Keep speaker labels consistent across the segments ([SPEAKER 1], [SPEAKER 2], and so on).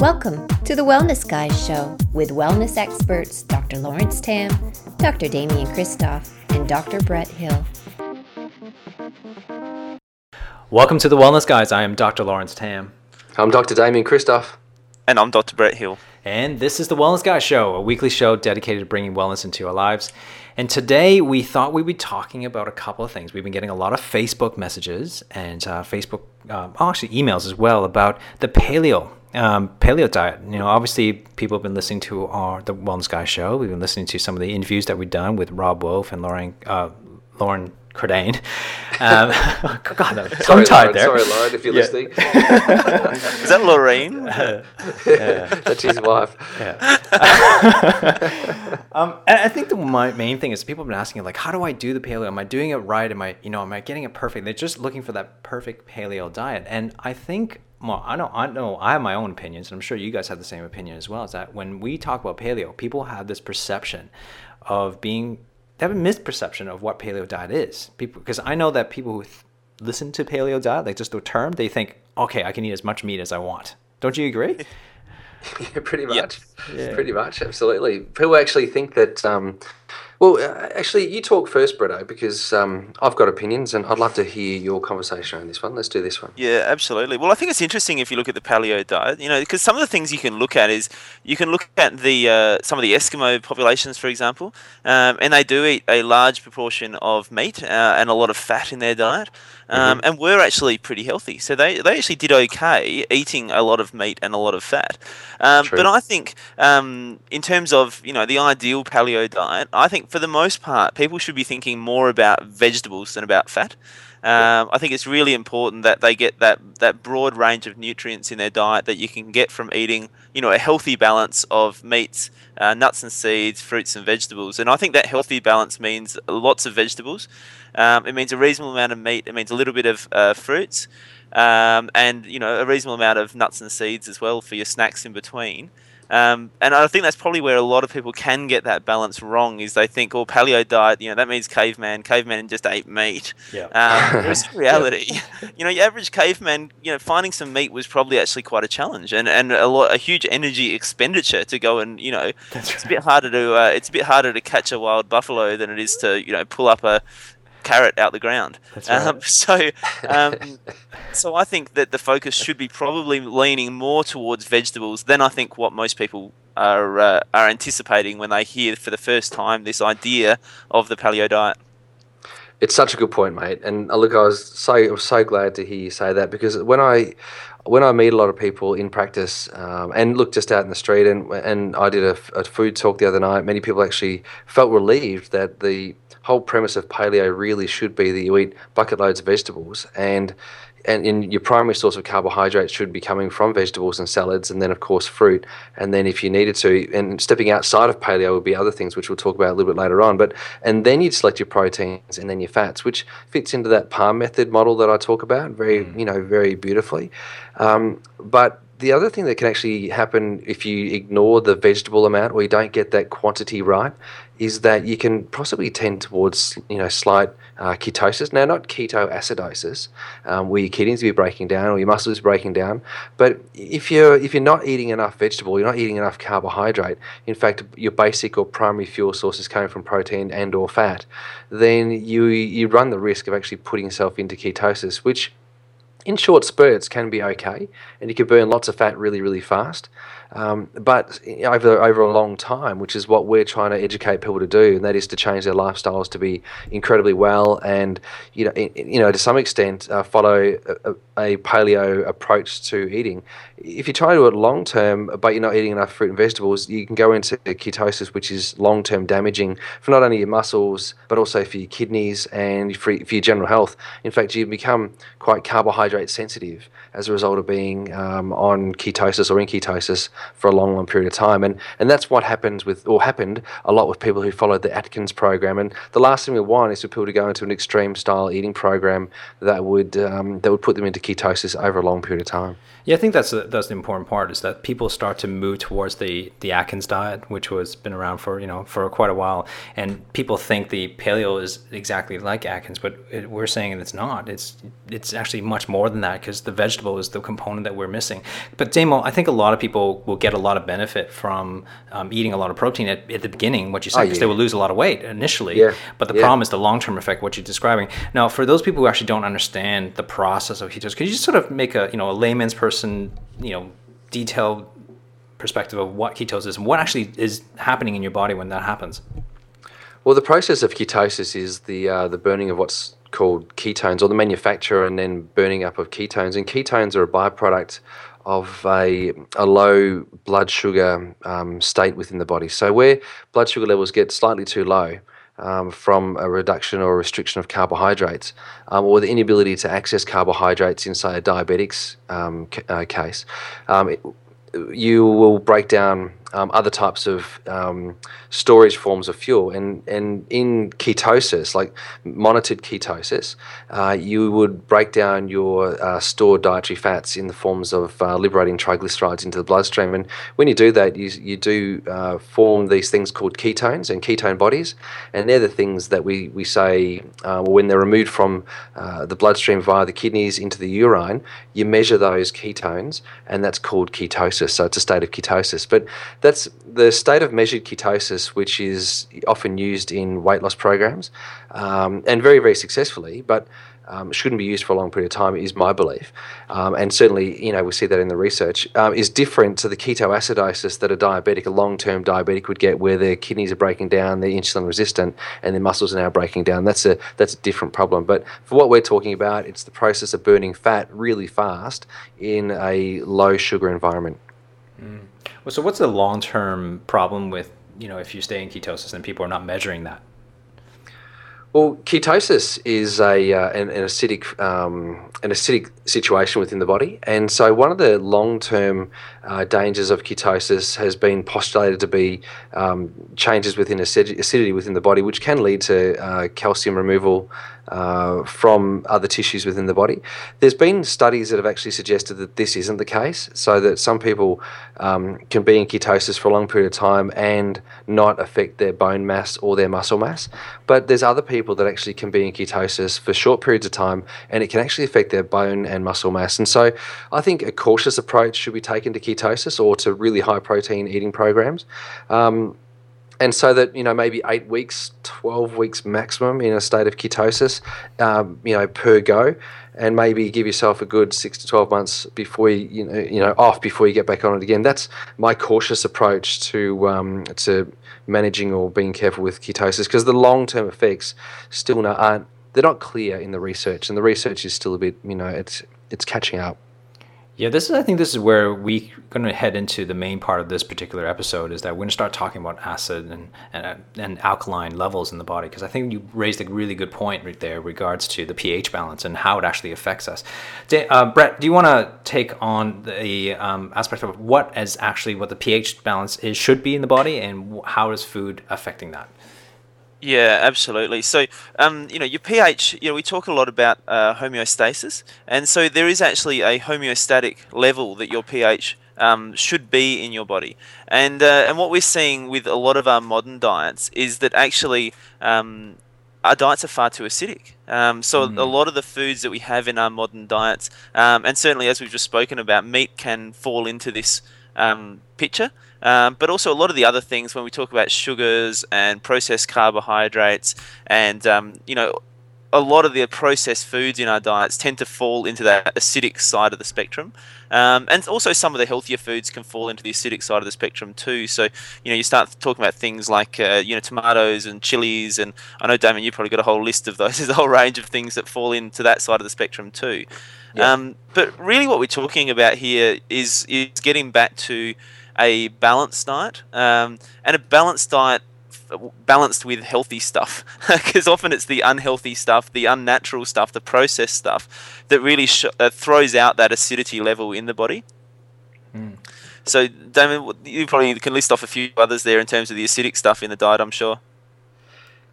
[SPEAKER 1] Welcome to the Wellness Guys Show with wellness experts Dr. Lawrence Tam, Dr. Damian Kristof, and Dr. Brett Hill.
[SPEAKER 2] Welcome to the Wellness Guys. I am Dr. Lawrence Tam.
[SPEAKER 3] I'm Dr. Damian Kristof.
[SPEAKER 4] And I'm Dr. Brett Hill.
[SPEAKER 2] And this is the Wellness Guys Show, a weekly show dedicated to bringing wellness into our lives. And today we thought we'd be talking about a couple of things. We've been getting a lot of Facebook messages and uh, Facebook, um, oh, actually emails as well about the paleo um, paleo diet. You know, obviously people have been listening to our the Wellness Guy show. We've been listening to some of the interviews that we've done with Robb Wolf and Loren uh, Loren Cordain. Um, God, I'm tongue tied there.
[SPEAKER 3] Sorry, Loren, if you're
[SPEAKER 2] Yeah.
[SPEAKER 3] listening.
[SPEAKER 4] Is that Lorraine?
[SPEAKER 3] That's his wife.
[SPEAKER 2] Um, and I think the my main thing is people have been asking like, how do I do the paleo? Am I doing it right? Am I, you know, am I getting it perfect? They're just looking for that perfect paleo diet. And I think, well, I know, I know, I have my own opinions, and I'm sure you guys have the same opinion as well. Is that when we talk about paleo, people have this perception of being, they have a misperception of what paleo diet is. People, because I know that people who th- listen to paleo diet, like just the term, they think, okay, I can eat as much meat as I want. Don't you agree?
[SPEAKER 3] Yeah, pretty
[SPEAKER 4] Yeah.
[SPEAKER 3] much.
[SPEAKER 2] Yeah.
[SPEAKER 3] Pretty much, absolutely. People actually think that. Um, well, uh, actually, you talk first, Bretto, because um, I've got opinions, and I'd love to hear your conversation on this one. Let's do this one.
[SPEAKER 4] Yeah, absolutely. Well, I think it's interesting if you look at the paleo diet, you know, because some of the things you can look at is you can look at the uh, some of the Eskimo populations, for example, um, and they do eat a large proportion of meat uh, and a lot of fat in their diet, um, and were actually pretty healthy. So they they actually did okay eating a lot of meat and a lot of fat. Um, but I think um, in terms of you know the ideal paleo diet, I think for the most part people should be thinking more about vegetables than about fat. Um, I think it's really important that they get that, that broad range of nutrients in their diet that you can get from eating, you know, a healthy balance of meats, uh, nuts and seeds, fruits and vegetables. And I think that healthy balance means lots of vegetables. Um, it means a reasonable amount of meat. It means a little bit of uh, fruits, um, and you know, a reasonable amount of nuts and seeds as well for your snacks in between. Um, and I think that's probably where a lot of people can get that balance wrong. Is they think, "Oh, paleo diet, you know, that means caveman. Caveman just ate meat."
[SPEAKER 2] Yeah.
[SPEAKER 4] Um, in reality, you know, your average caveman, you know, finding some meat was probably actually quite a challenge and, and a lot, a huge energy expenditure to go and, you know,
[SPEAKER 2] That's
[SPEAKER 4] it's a bit harder to, uh, it's a bit harder to catch a wild buffalo than it is to, you know, pull up a carrot out the ground.
[SPEAKER 2] That's right.
[SPEAKER 4] Um, so, um, so I think that the focus should be probably leaning more towards vegetables than I think what most people are uh, are anticipating when they hear for the first time this idea of the paleo diet.
[SPEAKER 3] It's such a good point, mate. And uh, look, I was so I was so glad to hear you say that because when I when I meet a lot of people in practice, um, and look just out in the street, and and I did a food talk the other night. Many people actually felt relieved that the whole premise of paleo really should be that you eat bucket loads of vegetables and. And in your primary source of carbohydrates should be coming from vegetables and salads, and then of course fruit. And then if you needed to, and stepping outside of paleo would be other things, which we'll talk about a little bit later on. But and then you'd select your proteins and then your fats, which fits into that palm method model that I talk about very, you know, very beautifully. Um, but the other thing that can actually happen if you ignore the vegetable amount or you don't get that quantity right is that you can possibly tend towards you know slight uh, ketosis. Now, not ketoacidosis, um, where your kidneys will be breaking down or your muscles breaking down, but if you're if you're not eating enough vegetable, you're not eating enough carbohydrate. In fact, your basic or primary fuel source is coming from protein and or fat. Then you you run the risk of actually putting yourself into ketosis, which in short spurts can be okay, and you can burn lots of fat really, really fast. Um, but over over a long time, which is what we're trying to educate people to do, and that is to change their lifestyles to be incredibly well, and you know, in, you know, to some extent, uh, follow a, a paleo approach to eating. If you try to do it long term, but you're not eating enough fruit and vegetables, you can go into ketosis, which is long term damaging for not only your muscles but also for your kidneys and for, for your general health. In fact, you become quite carbohydrate sensitive as a result of being um, on ketosis or in ketosis for a long, long period of time. And and that's what happens with or happened a lot with people who followed the Atkins program. And the last thing we want is for people to go into an extreme style eating program that would um, that would put them into ketosis over a long period of time.
[SPEAKER 2] Yeah, I think that's the, that's the important part is that people start to move towards the the Atkins diet, which was been around for you know for quite a while, and people think the paleo is exactly like Atkins, but it, we're saying it's not. It's it's actually much more than that because the vegetable is the component that we're missing. But Damo, I think a lot of people will get a lot of benefit from um, eating a lot of protein at, at the beginning, what you said,
[SPEAKER 3] Oh,
[SPEAKER 2] because
[SPEAKER 3] yeah.
[SPEAKER 2] they will lose a lot of weight initially.
[SPEAKER 3] Yeah,
[SPEAKER 2] But the
[SPEAKER 3] yeah.
[SPEAKER 2] problem is the long term effect, what you're describing. Now, for those people who actually don't understand the process of ketosis, could you just sort of make a you know a layman's person you know detailed perspective of what ketosis is and what actually is happening in your body when that happens?
[SPEAKER 3] Well, the process of ketosis is the uh, the burning of what's called ketones, or the manufacture and then burning up of ketones. And ketones are a byproduct of a, a low blood sugar um, state within the body. So where blood sugar levels get slightly too low. Um, from a reduction or restriction of carbohydrates, um, or the inability to access carbohydrates in, say, a diabetic's um, ca- uh, case, um, it, you will break down um, other types of um, storage forms of fuel. And, and in ketosis, like monitored ketosis, uh, you would break down your uh, stored dietary fats in the forms of uh, liberating triglycerides into the bloodstream. And when you do that, you, you do uh, form these things called ketones and ketone bodies. And they're the things that we, we say uh, when they're removed from uh, the bloodstream via the kidneys into the urine, you measure those ketones, and that's called ketosis. So it's a state of ketosis. But that's the state of measured ketosis, which is often used in weight loss programs um, and very, very successfully, but um, shouldn't be used for a long period of time, is my belief. Um, and certainly, you know, we see that in the research, um, is different to the ketoacidosis that a diabetic, a long term diabetic would get, where their kidneys are breaking down, they're insulin resistant, and their muscles are now breaking down. That's a, that's a different problem. But for what we're talking about, it's the process of burning fat really fast in a low sugar environment.
[SPEAKER 2] So what's the long term problem with you know if you stay in ketosis and people are not measuring that?
[SPEAKER 3] Well, ketosis is a uh, an, an acidic um, an acidic situation within the body, and so one of the long term uh, dangers of ketosis has been postulated to be um, changes within acid- acidity within the body, which can lead to uh, calcium removal uh, from other tissues within the body. There's been studies that have actually suggested that this isn't the case, so that some people um, can be in ketosis for a long period of time and not affect their bone mass or their muscle mass. But there's other people that actually can be in ketosis for short periods of time and it can actually affect their bone and muscle mass. And so I think a cautious approach should be taken to ketosis or to really high protein eating programs. Um, and so that you know maybe eight weeks, twelve weeks maximum in a state of ketosis, um, you know per go, and maybe give yourself a good six to twelve months before you you know you know off before you get back on it again. That's my cautious approach to um, to managing or being careful with ketosis because the long term effects still aren't they're not clear in the research, and the research is still a bit you know it's it's catching up.
[SPEAKER 2] Yeah, this is. I think this is where we're going to head into the main part of this particular episode. Is that we're going to start talking about acid and and, and alkaline levels in the body because I think you raised a really good point right there, regards to the pH balance and how it actually affects us. Uh, Brett, do you want to take on the um, aspect of what is actually what the pH balance is should be in the body and how is food affecting that?
[SPEAKER 4] Yeah, absolutely. So, um, you know, your pH, you know, we talk a lot about uh, homeostasis, and so there is actually a homeostatic level that your pH um, should be in your body. And uh, and what we're seeing with a lot of our modern diets is that actually um, our diets are far too acidic. Um, so a lot of the foods that we have in our modern diets, um, and certainly as we've just spoken about, meat can fall into this um, picture. Um, but also a lot of the other things when we talk about sugars and processed carbohydrates, and um, you know, a lot of the processed foods in our diets tend to fall into that acidic side of the spectrum. Um, and also some of the healthier foods can fall into the acidic side of the spectrum too. So, you know, you start talking about things like, uh, you know, tomatoes and chilies. And I know, Damon, you've probably got a whole list of those. There's a whole range of things that fall into that side of the spectrum too.
[SPEAKER 3] Yeah.
[SPEAKER 4] Um, but really what we're talking about here is, is getting back to a balanced diet. Um, and a balanced diet balanced with healthy stuff because often it's the unhealthy stuff the unnatural stuff the processed stuff that really sh- uh, throws out that acidity level in the body so damon you probably can list off a few others there in terms of the acidic stuff in the diet i'm sure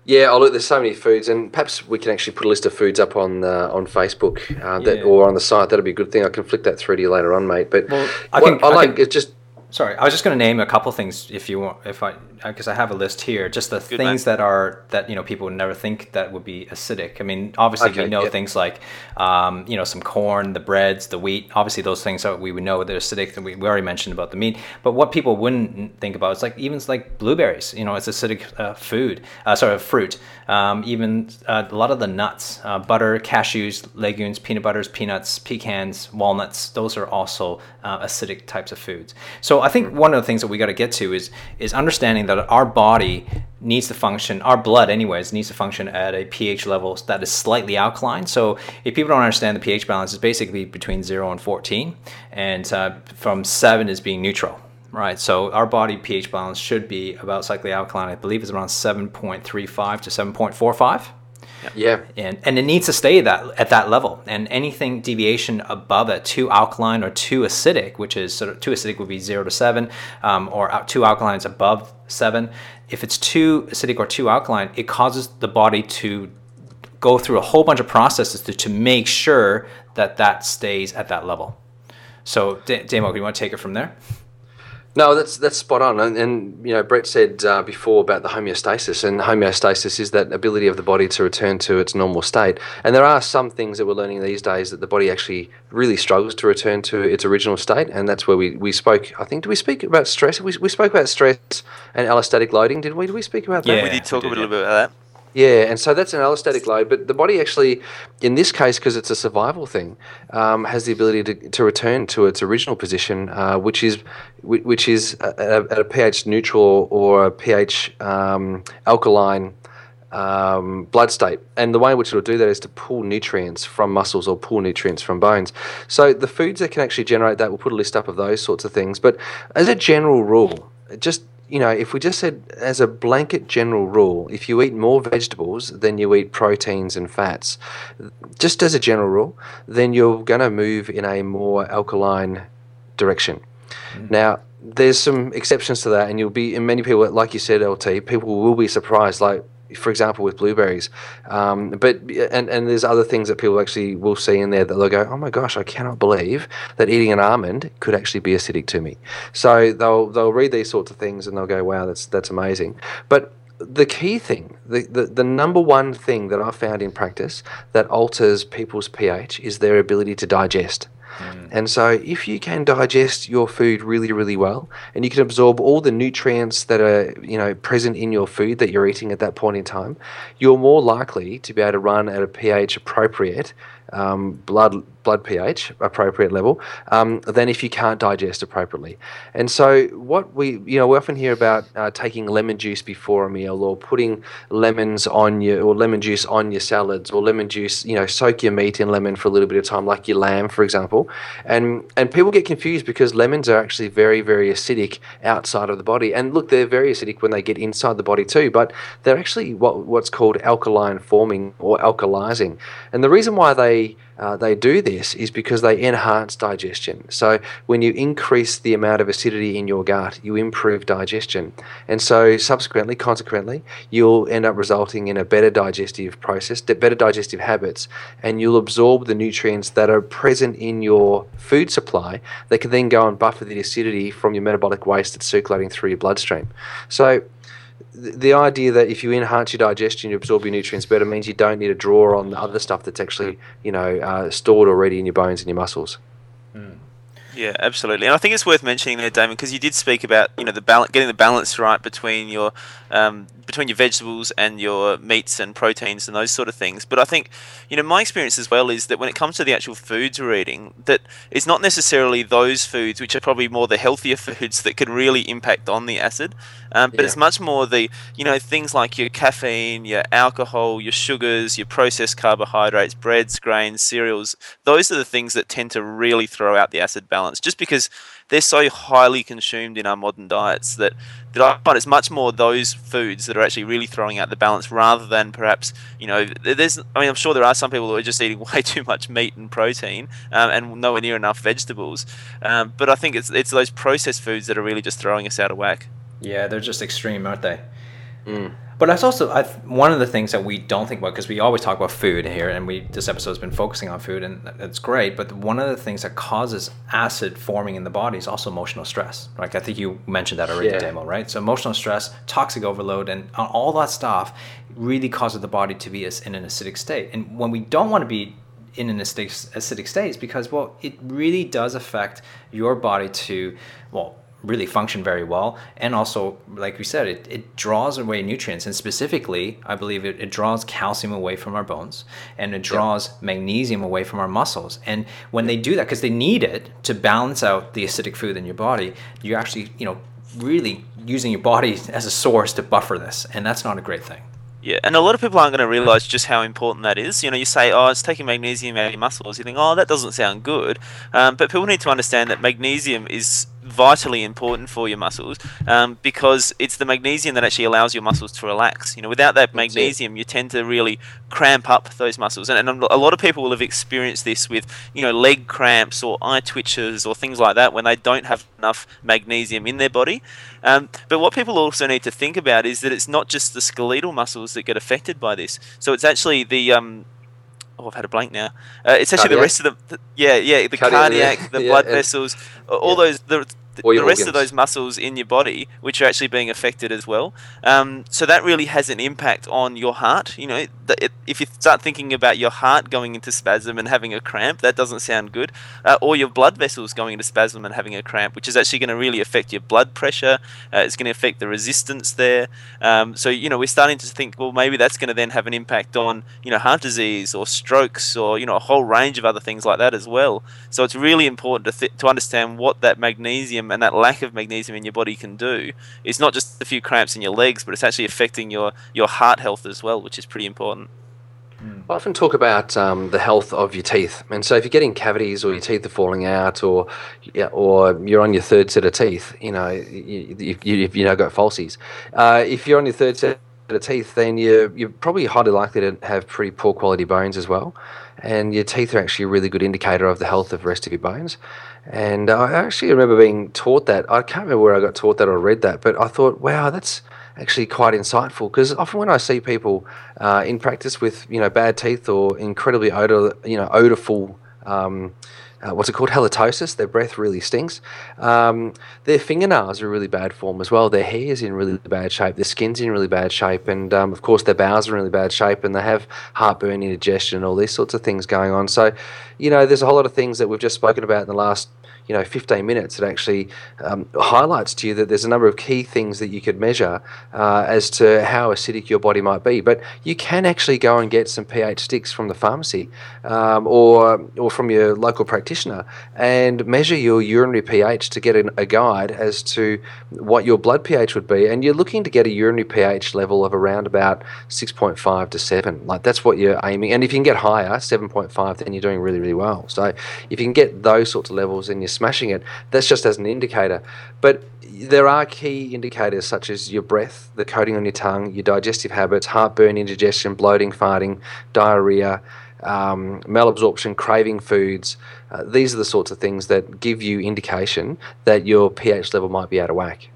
[SPEAKER 3] Yeah, oh look, there's so many foods, and perhaps we can actually put a list of foods up on uh, on Facebook uh, that,
[SPEAKER 2] Yeah.
[SPEAKER 3] or on the site. That'd be a good thing. I can flick that through to you later on, mate. But
[SPEAKER 2] Well, I
[SPEAKER 3] what
[SPEAKER 2] can-
[SPEAKER 3] I
[SPEAKER 2] I
[SPEAKER 3] like
[SPEAKER 2] can-
[SPEAKER 3] it's just
[SPEAKER 2] sorry, I was just going to name a couple things if you want, if I, because I have a list here, just the
[SPEAKER 4] Good,
[SPEAKER 2] things
[SPEAKER 4] mate.
[SPEAKER 2] that are that you know people would never think that would be acidic. I mean, obviously
[SPEAKER 3] Okay,
[SPEAKER 2] we know
[SPEAKER 3] yeah.
[SPEAKER 2] things like, um, you know, some corn, the breads, the wheat. Obviously, those things that we would know they're acidic. We, we already mentioned about the meat, but what people wouldn't think about is like even like blueberries. You know, it's acidic uh, food, uh, sorry, fruit. Um, even uh, a lot of the nuts, uh, butter, cashews, legumes, peanut butters, peanuts, pecans, walnuts. Those are also uh, acidic types of foods. So I think one of the things that we got to get to is is understanding that our body needs to function, our blood anyways needs to function at a pH level that is slightly alkaline. So if people don't understand the pH balance, it's basically between zero and 14, and uh, from seven is being neutral. Right, so our body pH balance should be about slightly alkaline. I believe it's around 7.35 to 7.45
[SPEAKER 3] Yeah.
[SPEAKER 2] and and it needs to stay that at that level and anything deviation above it too alkaline or too acidic which is sort of too acidic would be 0 to 7 um, or out- too alkaline is above 7 if it's too acidic or too alkaline it causes the body to go through a whole bunch of processes to, to make sure that that stays at that level so D- Damo, you want to take it from there
[SPEAKER 3] No, that's that's spot on. And, and you know, Brett said uh, before about the homeostasis, and homeostasis is that ability of the body to return to its normal state. And there are some things that we're learning these days that the body actually really struggles to return to its original state, and that's where we, we spoke. I think did we speak about stress? We, we spoke about stress and allostatic loading. Did we? Did we speak about that?
[SPEAKER 2] Yeah.
[SPEAKER 4] we did talk
[SPEAKER 2] we
[SPEAKER 4] a little
[SPEAKER 2] yeah.
[SPEAKER 4] bit about that.
[SPEAKER 3] Yeah, and so that's an allostatic load, but the body actually, in this case, because it's a survival thing, um, has the ability to, to return to its original position, uh, which is which is at a, at a pH neutral or a pH um, alkaline um, blood state. And the way in which it'll do that is to pull nutrients from muscles or pull nutrients from bones. So the foods that can actually generate that, we'll put a list up of those sorts of things. But as a general rule, just you know, if we just said as a blanket general rule, if you eat more vegetables than you eat proteins and fats, just as a general rule, then you're going to move in a more alkaline direction. Mm. Now, there's some exceptions to that, and you'll be, and many people, like you said, LT, people will be surprised. Like, for example, with blueberries, um, but and and there's other things that people actually will see in there that they'll go, oh my gosh, I cannot believe that eating an almond could actually be acidic to me. So they'll they'll read these sorts of things and they'll go, wow, that's that's amazing. But the key thing, the, the, the number one thing that I've found in practice that alters people's pH is their ability to digest. And so, if you can digest your food really, really well, and you can absorb all the nutrients that are, you know, present in your food that you're eating at that point in time, you're more likely to be able to run at a pH appropriate, um, blood blood pH appropriate level, um, than if you can't digest appropriately. And so, what we, you know, we often hear about uh, taking lemon juice before a meal, or putting lemons on your, or lemon juice on your salads, or lemon juice, you know, soak your meat in lemon for a little bit of time, like your lamb, for example. And and people get confused because lemons are actually very, very acidic outside of the body. And look, they're very acidic when they get inside the body too, but they're actually what what's called alkaline forming or alkalizing. And the reason why they uh, they do this is because they enhance digestion. So when you increase the amount of acidity in your gut, you improve digestion, and so subsequently, consequently, you'll end up resulting in a better digestive process, better digestive habits, and you'll absorb the nutrients that are present in your food supply that can then go and buffer the acidity from your metabolic waste that's circulating through your bloodstream. So the idea that if you enhance your digestion, you absorb your nutrients better means you don't need to draw on the other stuff that's actually, you know, uh, stored already in your bones and your muscles.
[SPEAKER 4] Yeah, absolutely, and I think it's worth mentioning there, Damon, because you did speak about you know the balance, getting the balance right between your um, between your vegetables and your meats and proteins and those sort of things. But I think you know my experience as well is that when it comes to the actual foods we're eating, that it's not necessarily those foods which are probably more the healthier foods that can really impact on the acid, um, but
[SPEAKER 3] Yeah.
[SPEAKER 4] it's much more the you know things like your caffeine, your alcohol, your sugars, your processed carbohydrates, breads, grains, cereals. Those are the things that tend to really throw out the acid balance, just because they're so highly consumed in our modern diets that that I find it's much more those foods that are actually really throwing out the balance rather than perhaps you know there's I mean I'm sure there are some people who are just eating way too much meat and protein um, and nowhere near enough vegetables, um, but I think it's it's those processed foods that are really just throwing us out of whack.
[SPEAKER 2] Yeah, they're just extreme, aren't they? But that's also I, one of the things that we don't think about because we always talk about food here, and we this episode's been focusing on food, and it's great. But one of the things that causes acid forming in the body is also emotional stress. Like I think you mentioned that already,
[SPEAKER 3] Yeah.
[SPEAKER 2] Damo, right? So emotional stress, toxic overload, and all that stuff really causes the body to be in an acidic state. And when we don't want to be in an acidic, acidic state, it's because well, it really does affect your body to well really function very well. And also like we said it, it draws away nutrients. And specifically i believe it, it draws calcium away from our bones and it draws magnesium away from our muscles. And when they do that because they need it to balance out the acidic food in your body you're actually you know really using your body as a source to buffer this. And that's not a great thing.
[SPEAKER 4] Yeah, and a lot of people aren't going to realize just how important that is. You know, you say, "Oh, it's taking magnesium out of your muscles." You think, "Oh, that doesn't sound good," um, but people need to understand that magnesium is vitally important for your muscles um, because it's the magnesium that actually allows your muscles to relax. You know, without that magnesium, you tend to really cramp up those muscles, and, and a lot of people will have experienced this with you know leg cramps or eye twitches or things like that when they don't have enough magnesium in their body. Um, but what people also need to think about is that it's not just the skeletal muscles that get affected by this. So it's actually the um, oh, I've had a blank now. Uh, it's actually the rest of the, the yeah yeah the
[SPEAKER 3] Cardiac,
[SPEAKER 4] cardiac, the
[SPEAKER 3] Yeah,
[SPEAKER 4] blood
[SPEAKER 3] and-
[SPEAKER 4] vessels, all
[SPEAKER 3] yeah.
[SPEAKER 4] those the, The
[SPEAKER 3] your
[SPEAKER 4] rest of those muscles in your body which are actually being affected as well. Um, so that really has an impact on your heart. You know, the, it, if you start thinking about your heart going into spasm and having a cramp, that doesn't sound good. Uh, or your blood vessels going into spasm and having a cramp, which is actually going to really affect your blood pressure. Uh, it's going to affect the resistance there. Um, so you know, we're starting to think, well, maybe that's going to then have an impact on you know heart disease or strokes or you know a whole range of other things like that as well. So it's really important to th- to understand what that magnesium and that lack of magnesium in your body can do. It's not just a few cramps in your legs, but it's actually affecting your your heart health as well, which is pretty important.
[SPEAKER 3] I often talk about um, the health of your teeth, and so if you're getting cavities or your teeth are falling out, or yeah, or you're on your third set of teeth, you know, you, you, you've you know got falsies. Uh, if you're on your third set of teeth, then you're you're probably highly likely to have pretty poor quality bones as well, and your teeth are actually a really good indicator of the health of the rest of your bones. And I actually remember being taught that. I can't remember where I got taught that or read that, but I thought, wow, that's actually quite insightful because often when I see people uh, in practice with you know bad teeth or incredibly odor you know odorful um, uh, what's it called? Halitosis. Their breath really stinks. Um, their fingernails are really bad form as well. Their hair is in really bad shape. Their skin's in really bad shape. And um, of course their bowels are in really bad shape and they have heartburn indigestion all these sorts of things going on. So you know there's a whole lot of things that we've just spoken about in the last you know 15 minutes it actually um, highlights to you that there's a number of key things that you could measure uh, as to how acidic your body might be. But you can actually go and get some pH sticks from the pharmacy um, or or from your local practitioner and measure your urinary pH to get an, a guide as to what your blood pH would be. And you're looking to get a urinary pH level of around about 6.5 to 7 like that's what you're aiming and if you can get higher 7.5 then you're doing really really well. So if you can get those sorts of levels and you're smashing it that's just as an indicator but there are key indicators such as your breath the coating on your tongue your digestive habits heartburn indigestion bloating farting diarrhea um, malabsorption, craving foods. Uh, these are the sorts of things that give you indication that your pH level might be out of whack.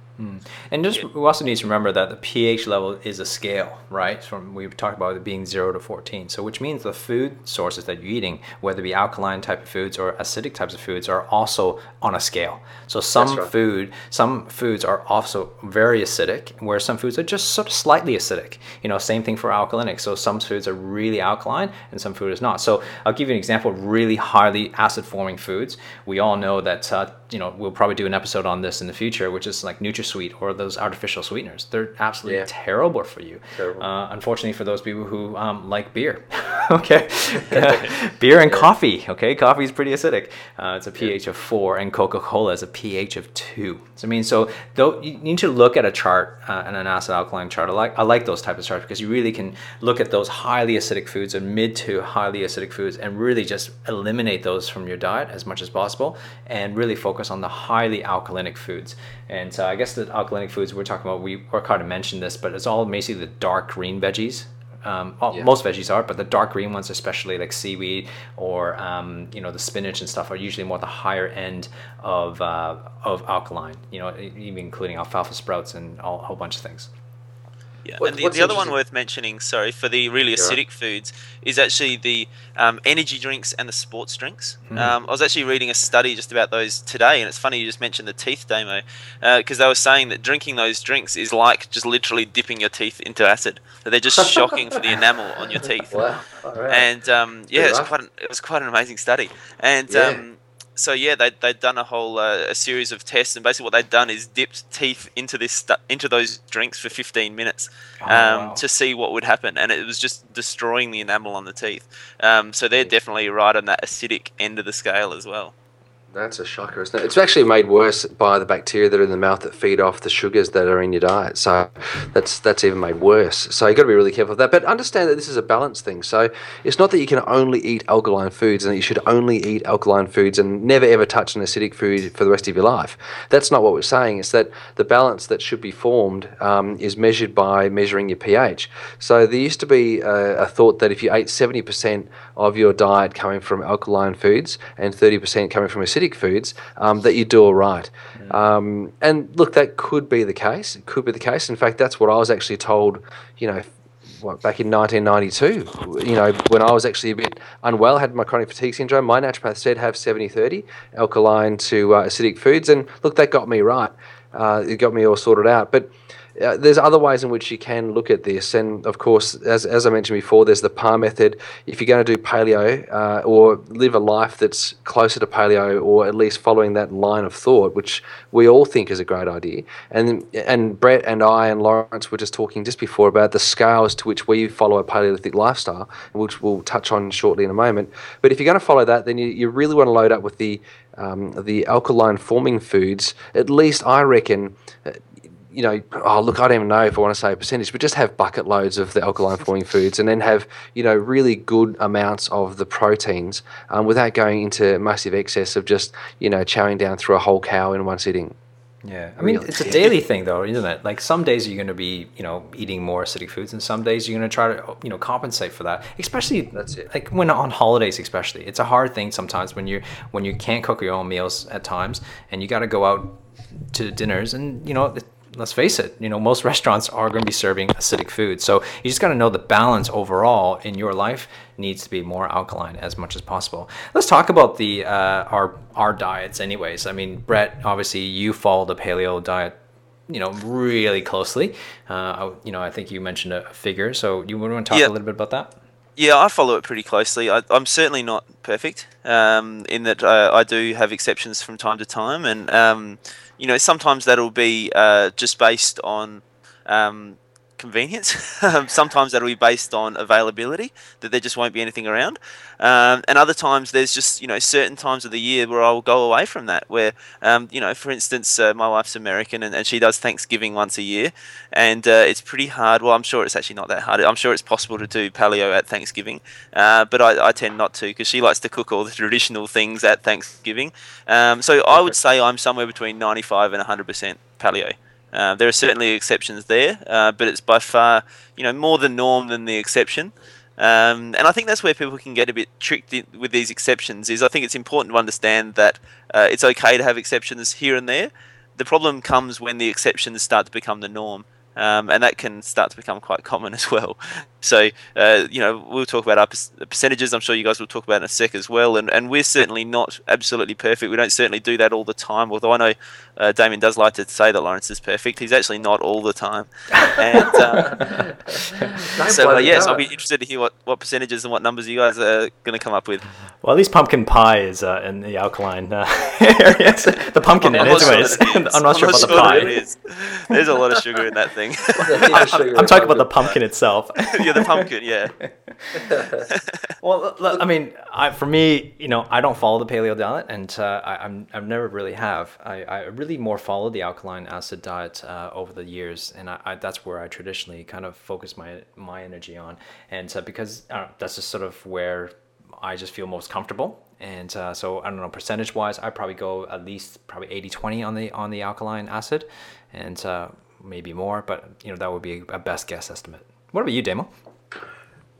[SPEAKER 2] And just we also need to remember that the pH level is a scale, right? From we talked about it being zero to fourteen. So which means the food sources that you're eating, whether it be alkaline type of foods or acidic types of foods, are also on a scale. So some
[SPEAKER 3] right.
[SPEAKER 2] food, some foods are also very acidic, where some foods are just sort of slightly acidic. You know, same thing for alkalinic. So some foods are really alkaline and some food is not. So I'll give you an example of really highly acid forming foods. We all know that uh, you know we'll probably do an episode on this in the future, which is like NutraSweet or those artificial sweeteners. They're absolutely
[SPEAKER 3] Yeah.
[SPEAKER 2] terrible for you.
[SPEAKER 3] Terrible.
[SPEAKER 2] Uh, unfortunately, for those people who um, like beer, okay, beer and coffee. Okay, coffee is pretty acidic. Uh, it's a pH of four, and Coca-Cola is a pH of two. So I mean, so though you need to look at a chart uh, and an acid alkaline chart. I like I like those type of charts because you really can look at those highly acidic foods and mid to highly acidic foods and really just eliminate those from your diet as much as possible and really focus on the highly alkalinic foods. And uh, I guess the alkalinic foods we're talking about, we work hard to mention this, but it's all basically the dark green veggies. Um, well,
[SPEAKER 3] Yeah.
[SPEAKER 2] most veggies are, but the dark green ones, especially like seaweed or um, you know the spinach and stuff, are usually more the higher end of uh, of alkaline. You know, even including alfalfa sprouts and all, a whole bunch of things.
[SPEAKER 4] Yeah,
[SPEAKER 3] What-
[SPEAKER 4] and the, the other one worth mentioning, sorry, for the really
[SPEAKER 3] right.
[SPEAKER 4] acidic foods is actually the um, energy drinks and the sports drinks.
[SPEAKER 3] Hmm.
[SPEAKER 4] Um, I was actually reading a study just about those today, and it's funny you just mentioned the teeth Damo because they were saying that drinking those drinks is like just literally dipping your teeth into acid. That they're just shocking for the enamel on your teeth.
[SPEAKER 3] Wow. Right.
[SPEAKER 4] And um, yeah,
[SPEAKER 3] Pretty
[SPEAKER 4] it was quite an, it was quite an amazing study. And
[SPEAKER 3] Yeah.
[SPEAKER 4] So yeah, they they'd done a whole uh, a series of tests, and basically what they'd done is dipped teeth into this stu- into those drinks for 15 minutes
[SPEAKER 2] Oh,
[SPEAKER 4] um,
[SPEAKER 2] wow.
[SPEAKER 4] to see what would happen, and it was just destroying the enamel on the teeth. Um, so they're definitely right on that acidic end of the scale as well.
[SPEAKER 3] That's a shocker, isn't it? It's actually made worse by the bacteria that are in the mouth that feed off the sugars that are in your diet. So that's that's even made worse. So you've got to be really careful of that. But understand that this is a balance thing. So it's not that you can only eat alkaline foods and that you should only eat alkaline foods and never ever touch an acidic food for the rest of your life. That's not what we're saying. It's that the balance that should be formed um, is measured by measuring your pH. So there used to be a, a thought that if you ate 70% of your diet coming from alkaline foods and 30% coming from acidic foods, um, that you do all right. Um, and look, that could be the case. It could be the case. In fact, that's what I was actually told, you know, what, back in 1992, you know, when I was actually a bit unwell, had my chronic fatigue syndrome, my naturopath said have 70 30 alkaline to uh, acidic foods. And look, that got me right. Uh, it got me all sorted out. But uh, there's other ways in which you can look at this, and of course, as, as I mentioned before, there's the PAR method. If you're going to do paleo uh, or live a life that's closer to paleo, or at least following that line of thought, which we all think is a great idea, and and Brett and I and Lawrence were just talking just before about the scales to which we follow a Paleolithic lifestyle, which we'll touch on shortly in a moment. But if you're going to follow that, then you, you really want to load up with the um, the alkaline forming foods. At least I reckon uh, you know, oh look, I don't even know if I want to say a percentage, but just have bucket loads of the alkaline forming foods, and then have you know really good amounts of the proteins, um, without going into massive excess of just you know chowing down through a whole cow in one sitting.
[SPEAKER 2] Yeah, I mean
[SPEAKER 3] Really?
[SPEAKER 2] it's a daily thing though, isn't it? Like some days you're going to be, you know, eating more acidic foods, and some days you're going to try to, you know, compensate for that. Especially
[SPEAKER 3] That's it.
[SPEAKER 2] Like when on holidays, especially, it's a hard thing sometimes when you when you can't cook your own meals at times, and you got to go out to dinners, and you know. Let's face it, you know, most restaurants are going to be serving acidic food. So you just got to know the balance overall in your life needs to be more alkaline as much as possible. Let's talk about the uh, our our diets, anyways. I mean, Brett, obviously you follow the paleo diet, you know, really closely. Uh, I- you know, I think you mentioned a figure, so you want to talk
[SPEAKER 4] Yeah.
[SPEAKER 2] a little bit about that?
[SPEAKER 4] Yeah, I follow it pretty closely. I, I'm certainly not perfect um, in that uh, I do have exceptions from time to time, and um, you know sometimes that'll be uh, just based on um, convenience. sometimes that'll be based on availability that there just won't be anything around, um, and other times there's just you know certain times of the year where I'll go away from that. Where um, you know, for instance, uh, my wife's American and, and she does Thanksgiving once a year, and uh, it's pretty hard. Well, I'm sure it's actually not that hard. I'm sure it's possible to do paleo at Thanksgiving, uh, but I, I tend not to because she likes to cook all the traditional things at Thanksgiving. Um, so I would say I'm somewhere between 95 and 100% paleo. Uh, there are certainly exceptions there, uh, but it's by far you know more the norm than the exception. Um, and I think that's where people can get a bit tricked with these exceptions. Is I think it's important to understand that uh, it's okay to have exceptions here and there. The problem comes when the exceptions start to become the norm, um, and that can start to become quite common as well. So uh, you know we'll talk about our percentages. I'm sure you guys will talk about in a sec as well. And and we're certainly not absolutely perfect. We don't certainly do that all the time. Although I know uh, Damian does like to say that Lawrence is perfect. He's actually not all the time. And uh, so uh, yes, I'll be interested to hear what, what percentages and what numbers you guys are going to come up with.
[SPEAKER 2] Well, at least pumpkin pie is uh, in the alkaline uh, areas. The pumpkin,
[SPEAKER 4] I'm
[SPEAKER 2] in,
[SPEAKER 4] not sure
[SPEAKER 2] anyways.
[SPEAKER 4] that it is.
[SPEAKER 2] I'm not sure about the pie.
[SPEAKER 4] it is. There's a lot of sugar in that thing.
[SPEAKER 2] I'm talking about the pumpkin itself.
[SPEAKER 4] Yeah, the pumpkin. Yeah.
[SPEAKER 2] Well, I mean, I, for me, you know, I don't follow the paleo diet, and uh, I, I'm I've never really have. I, I really more follow the alkaline acid diet uh, over the years, and I, I, that's where I traditionally kind of focus my my energy on, and uh, because know, that's just sort of where I just feel most comfortable. And uh, so I don't know percentage wise, I probably go at least probably 80-20 on the on the alkaline acid, and uh, maybe more, but you know that would be a best guess estimate. What about you, Damo?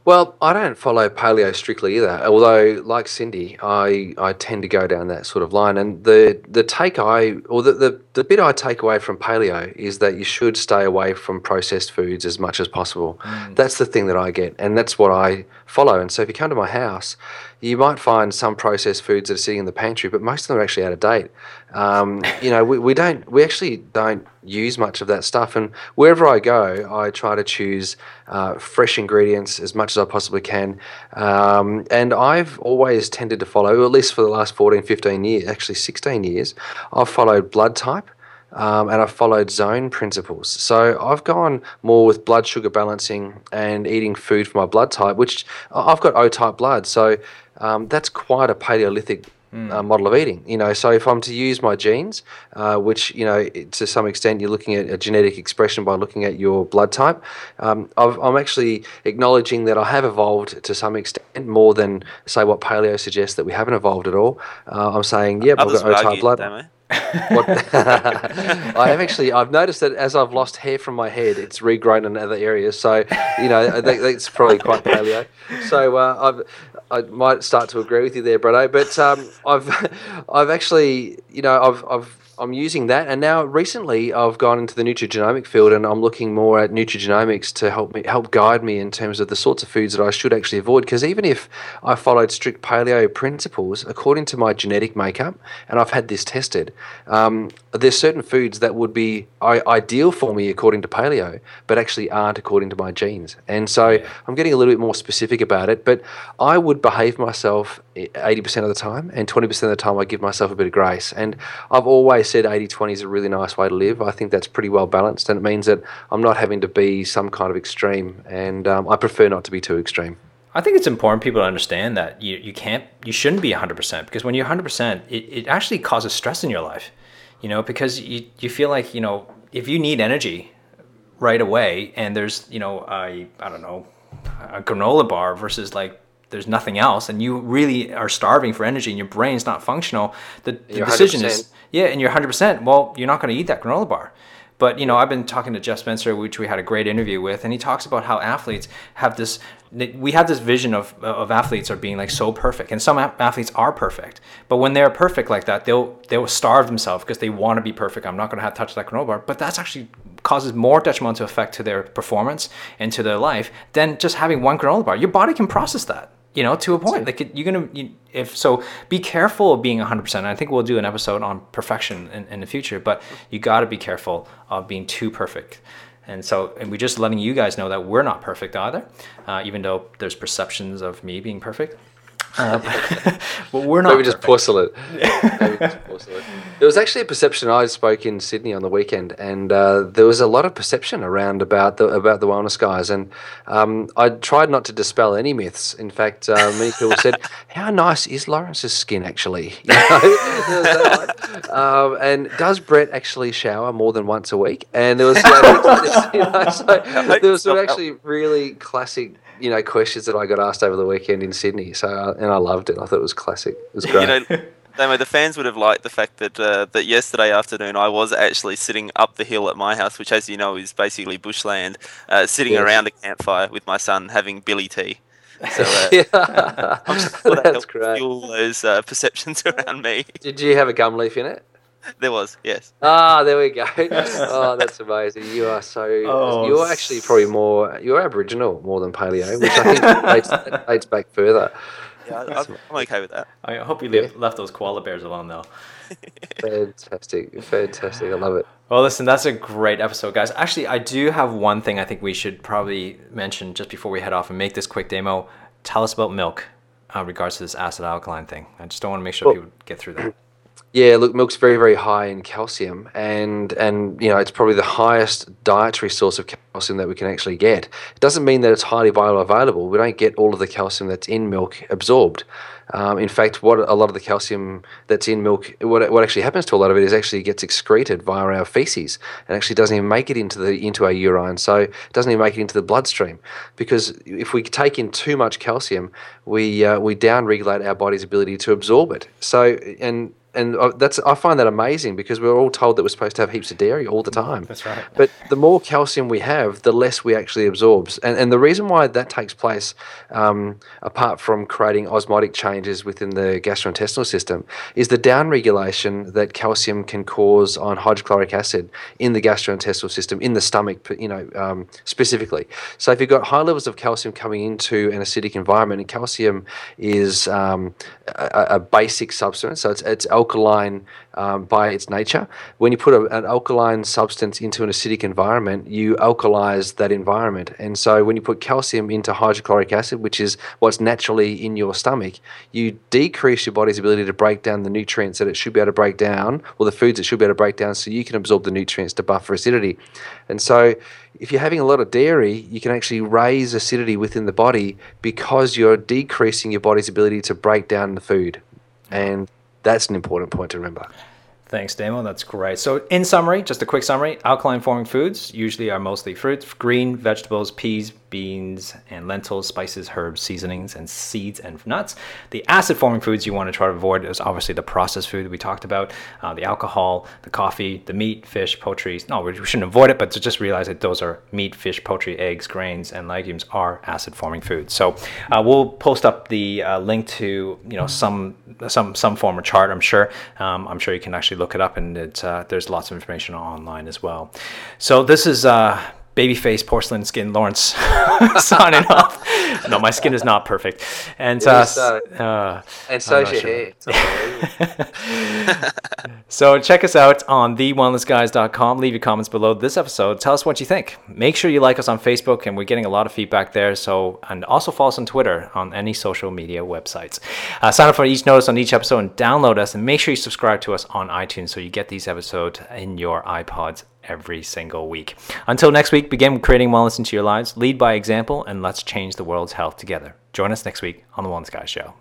[SPEAKER 3] Well, I don't follow paleo strictly either. Although, like Cindy, I, I tend to go down that sort of line. And the, the take I or the, the, the bit I take away from paleo is that you should stay away from processed foods as much as possible. That's the thing that I get, and that's what I follow. And so, if you come to my house, you might find some processed foods that are sitting in the pantry, but most of them are actually out of date. Um, you know, we, we don't, we actually don't use much of that stuff. And wherever I go, I try to choose uh, fresh ingredients as much as I possibly can. Um, and I've always tended to follow, at least for the last 14, 15 years, actually 16 years, I've followed blood type. Um, and I've followed zone principles. So I've gone more with blood sugar balancing and eating food for my blood type, which I've got O type blood. So um, that's quite a Paleolithic uh, model of eating. You know, so if I'm to use my genes, uh, which you know to some extent you're looking at a genetic expression by looking at your blood type, um, I've, I'm actually acknowledging that I have evolved to some extent more than say what paleo suggests that we haven't evolved at all. Uh, I'm saying,
[SPEAKER 4] Others
[SPEAKER 3] I've got O-type blood. What, I have actually. I've noticed that as I've lost hair from my head, it's regrown in other areas. So you know that, that's probably quite paleo. So uh, I might start to agree with you there, Brado. But um, I've, I've actually, you know, I've, I've I'm using that, and now recently I've gone into the nutrigenomic field, and I'm looking more at nutrigenomics to help me help guide me in terms of the sorts of foods that I should actually avoid. Because even if I followed strict paleo principles according to my genetic makeup, and I've had this tested, um, there's certain foods that would be ideal for me according to paleo, but actually aren't according to my genes. And so I'm getting a little bit more specific about it. But I would behave myself 80% of the time, and 20% of the time I give myself a bit of grace. And I've always said 80 20 is a really nice way to live. I think that's pretty well balanced, and it means that I'm not having to be some kind of extreme, and um, I prefer not to be too extreme.
[SPEAKER 2] I think it's important people to understand that you, you can't you shouldn't be 100% because when you're 100% it, it actually causes stress in your life you know because you, you feel like you know if you need energy right away and there's you know I, I don't know a granola bar versus like there's nothing else and you really are starving for energy and your brain's not functional the, the decision
[SPEAKER 3] 100%.
[SPEAKER 2] is yeah and you're 100% well you're not going to eat that granola bar but you know, I've been talking to Jeff Spencer, which we had a great interview with, and he talks about how athletes have this. We have this vision of of athletes are being like so perfect, and some athletes are perfect. But when they're perfect like that, they'll they'll starve themselves because they want to be perfect. I'm not going to have to touch that granola bar, but that's actually causes more detrimental effect to their performance and to their life than just having one granola bar. Your body can process that you know to a point. Like you're gonna you, if so be careful of being 100% i think we'll do an episode on perfection in, in the future but you got to be careful of being too perfect. And so and we're just letting you guys know that we're not perfect either uh, even though there's perceptions of me being perfect uh, but we're not
[SPEAKER 3] Maybe just
[SPEAKER 2] perfect.
[SPEAKER 3] porcelain. Maybe just porcelain. There was actually a perception. I spoke in Sydney on the weekend, and uh, there was a lot of perception around about the about the wellness guys. And um, I tried not to dispel any myths. In fact, uh, many people said, "How nice is Lawrence's skin actually?" You know? Was that um, and does Brett actually shower more than once a week? And there was, you know, so there was some actually really classic. You know, questions that I got asked over the weekend in Sydney. So, uh, and I loved it. I thought it was classic. It was great.
[SPEAKER 4] You know, Damo, the fans would have liked the fact that uh, that yesterday afternoon I was actually sitting up the hill at my house, which, as you know, is basically bushland, uh, sitting
[SPEAKER 3] Yes.
[SPEAKER 4] around a campfire with my son having Billy tea. So uh,
[SPEAKER 3] yeah,
[SPEAKER 4] I'm sure that
[SPEAKER 3] that's great.
[SPEAKER 4] fuel those uh, perceptions around me.
[SPEAKER 3] Did you have a gum leaf in it?
[SPEAKER 4] There was, yes.
[SPEAKER 3] Ah, there we go. Oh, that's amazing. You are so.
[SPEAKER 2] Oh,
[SPEAKER 3] you're actually probably more. You're Aboriginal more than Paleo, which I think dates, dates back further.
[SPEAKER 4] Yeah, I, I'm I'm okay with that.
[SPEAKER 2] i hope you left, left those koala bears alone though
[SPEAKER 3] Fantastic, fantastic. I love it.
[SPEAKER 2] Well, listen, that's a great episode, guys. Actually, I do have one thing I think we should probably mention just before we head off and make this quick Damo. Tell us about milk, uh, regards to this acid alkaline thing. I just don't want to make sure
[SPEAKER 3] Well-
[SPEAKER 2] people get through that.
[SPEAKER 3] Yeah, look, milk's very, very high in calcium, and and you know it's probably the highest dietary source of calcium that we can actually get. It doesn't mean that it's highly bioavailable. We don't get all of the calcium that's in milk absorbed. Um, in fact, what a lot of the calcium that's in milk, what, what actually happens to a lot of it is actually gets excreted via our feces and actually doesn't even make it into the into our urine. So it doesn't even make it into the bloodstream because if we take in too much calcium, we uh, we downregulate our body's ability to absorb it. So and and that's I find that amazing because we're all told that we're supposed to have heaps of dairy all the time.
[SPEAKER 2] That's right.
[SPEAKER 3] But the more calcium we have, the less we actually absorb. And, and the reason why that takes place, um, apart from creating osmotic changes within the gastrointestinal system, is the downregulation that calcium can cause on hydrochloric acid in the gastrointestinal system, in the stomach, you know, um, specifically. So if you've got high levels of calcium coming into an acidic environment, and calcium is um, a, a, basic substance, so it's, it's alkaline um, by its nature. When you put a, an alkaline substance into an acidic environment, you alkalize that environment. And so when you put calcium into hydrochloric acid, which is what's naturally in your stomach, you decrease your body's ability to break down the nutrients that it should be able to break down, or the foods it should be able to break down, so you can absorb the nutrients to buffer acidity. And so if you're having a lot of dairy, you can actually raise acidity within the body because you're decreasing your body's ability to break down the food. And that's an important point to remember.
[SPEAKER 2] Thanks, Damo. That's great. So, in summary, just a quick summary alkaline forming foods usually are mostly fruits, green vegetables, peas, beans, and lentils, spices, herbs, seasonings, and seeds and nuts. The acid forming foods you want to try to avoid is obviously the processed food we talked about, uh, the alcohol, the coffee, the meat, fish, poultry. No, we shouldn't avoid it, but to just realize that those are meat, fish, poultry, eggs, grains, and legumes are acid forming foods. So uh, we'll post up the uh, link to you know some some some form of chart. I'm sure. Um, I'm sure you can actually look it up, and uh, there's lots of information online as well. So this is uh, babyface porcelain skin Lawrence signing off. No, my skin is not perfect, and uh,
[SPEAKER 3] uh, and so is your hair.
[SPEAKER 2] so check us out on thewellnessguys.com. Leave your comments below this episode. Tell us what you think. Make sure you like us on Facebook, and we're getting a lot of feedback there. So and also follow us on Twitter on any social media websites. Uh, sign up for each notice on each episode and download us, and make sure you subscribe to us on iTunes so you get these episodes in your iPods every single week. Until next week, begin creating wellness into your lives, lead by example, and let's change the world's health together. Join us next week on The Wellness Guys Show.